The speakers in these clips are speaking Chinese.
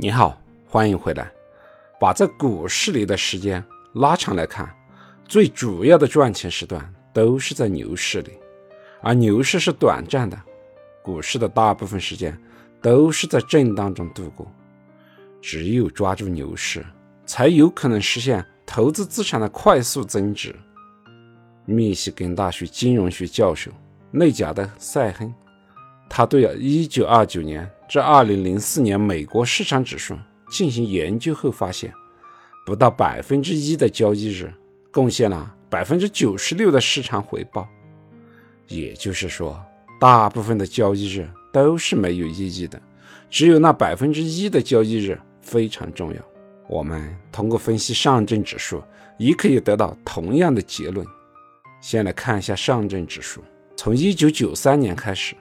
你好，欢迎回来。把这股市里的时间拉长来看，最主要的赚钱时段都是在牛市里，而牛市是短暂的，股市的大部分时间都是在震荡中度过。只有抓住牛市，才有可能实现投资资产的快速增值。密西根大学金融学教授内贾德·塞亨，他对1929年。至2004年，美国市场指数进行研究后发现，不到百分之一的交易日贡献了百分之九十六的市场回报。也就是说，大部分的交易日都是没有意义的，只有那百分之一的交易日非常重要。我们通过分析上证指数，也可以得到同样的结论。先来看一下上证指数，从1993年开始，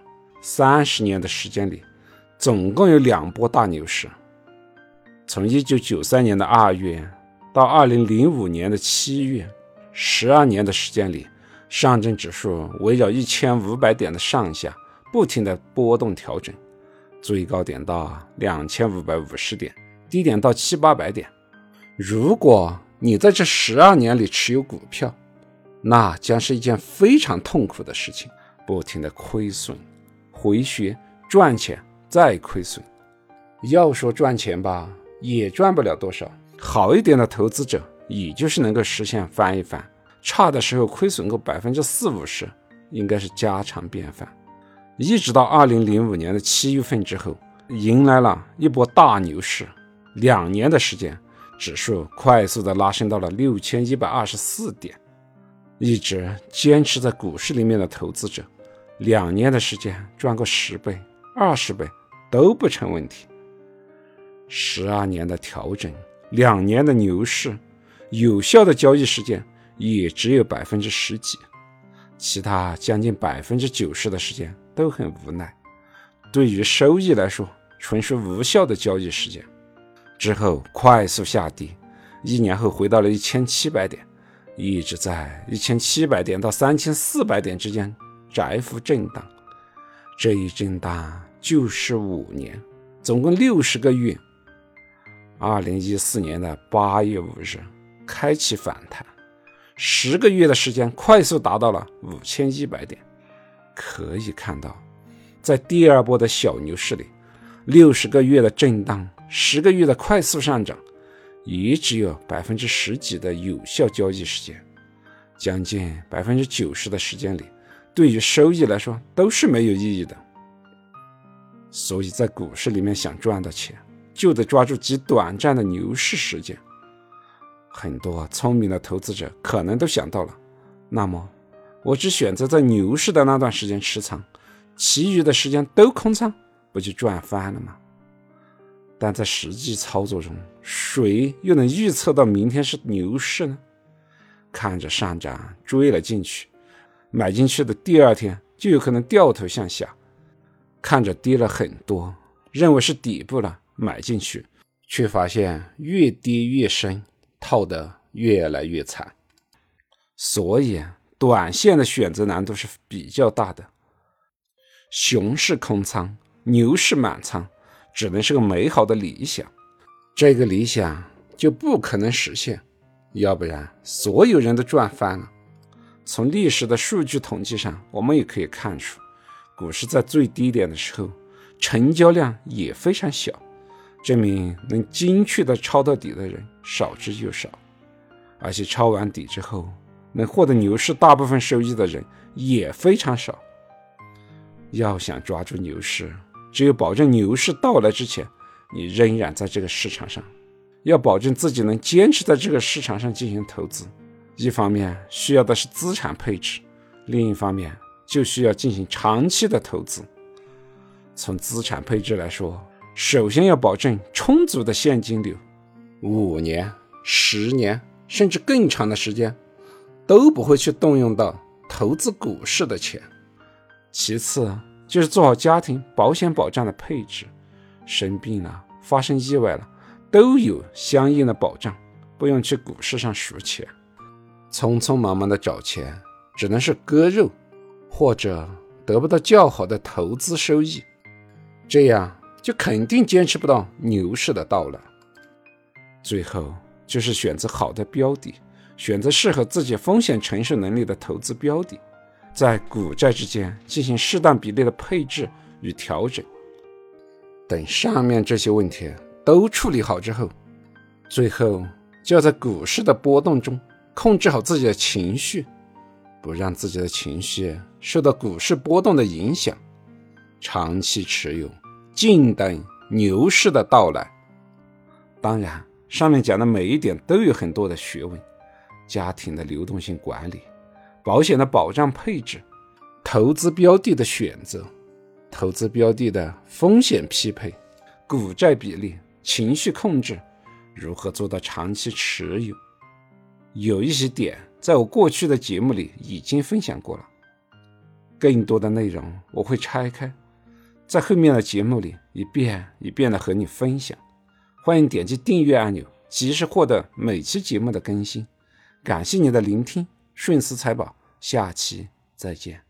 三十年的时间里。总共有两波大牛市，从一九九三年的二月到二零零五年的七月，十二年的时间里，上证指数围绕一千五百点的上下不停的波动调整，最高点到两千五百五十点，低点到七八百点。如果你在这十二年里持有股票，那将是一件非常痛苦的事情，不停的亏损、回血、赚钱。再亏损，要说赚钱吧，也赚不了多少。好一点的投资者，也就是能够实现翻一番；差的时候亏损个百分之四五十，应该是家常便饭。一直到二零零五年的七月份之后，迎来了一波大牛市，两年的时间，指数快速的拉升到了六千一百二十四点。一直坚持在股市里面的投资者，两年的时间赚个十倍。二十倍都不成问题。十二年的调整，两年的牛市，有效的交易时间也只有百分之十几，其他将近百分之九十的时间都很无奈。对于收益来说，纯属无效的交易时间。之后快速下跌，一年后回到了一千七百点，一直在一千七百点到三千四百点之间窄幅震荡。这一震荡。就是五年，总共六十个月。二零一四年的八月五日开启反弹，十个月的时间快速达到了五千一百点。可以看到，在第二波的小牛市里，六十个月的震荡，十个月的快速上涨，也只有百分之十几的有效交易时间，将近百分之九十的时间里，对于收益来说都是没有意义的。所以在股市里面想赚到钱，就得抓住极短暂的牛市时间。很多聪明的投资者可能都想到了，那么我只选择在牛市的那段时间持仓，其余的时间都空仓，不就赚翻了吗？但在实际操作中，谁又能预测到明天是牛市呢？看着上涨追了进去，买进去的第二天就有可能掉头向下。看着跌了很多，认为是底部了，买进去，却发现越跌越深，套得越来越惨。所以，短线的选择难度是比较大的。熊市空仓，牛市满仓，只能是个美好的理想。这个理想就不可能实现，要不然所有人都赚翻了。从历史的数据统计上，我们也可以看出。股市在最低点的时候，成交量也非常小，证明能精确的抄到底的人少之又少，而且抄完底之后能获得牛市大部分收益的人也非常少。要想抓住牛市，只有保证牛市到来之前，你仍然在这个市场上，要保证自己能坚持在这个市场上进行投资。一方面需要的是资产配置，另一方面。就需要进行长期的投资。从资产配置来说，首先要保证充足的现金流，五年、十年甚至更长的时间都不会去动用到投资股市的钱。其次就是做好家庭保险保障的配置，生病了、发生意外了，都有相应的保障，不用去股市上数钱。匆匆忙忙的找钱，只能是割肉。或者得不到较好的投资收益，这样就肯定坚持不到牛市的到来。最后就是选择好的标的，选择适合自己风险承受能力的投资标的，在股债之间进行适当比例的配置与调整。等上面这些问题都处理好之后，最后就要在股市的波动中控制好自己的情绪，不让自己的情绪受到股市波动的影响，长期持有，静等牛市的到来。当然，上面讲的每一点都有很多的学问：家庭的流动性管理、保险的保障配置、投资标的的选择、投资标的的风险匹配、股债比例、情绪控制。如何做到长期持有？有一些点在我过去的节目里已经分享过了，更多的内容我会拆开，在后面的节目里一遍一遍的和你分享。欢迎点击订阅按钮，及时获得每期节目的更新。感谢你的聆听，顺思财宝，下期再见。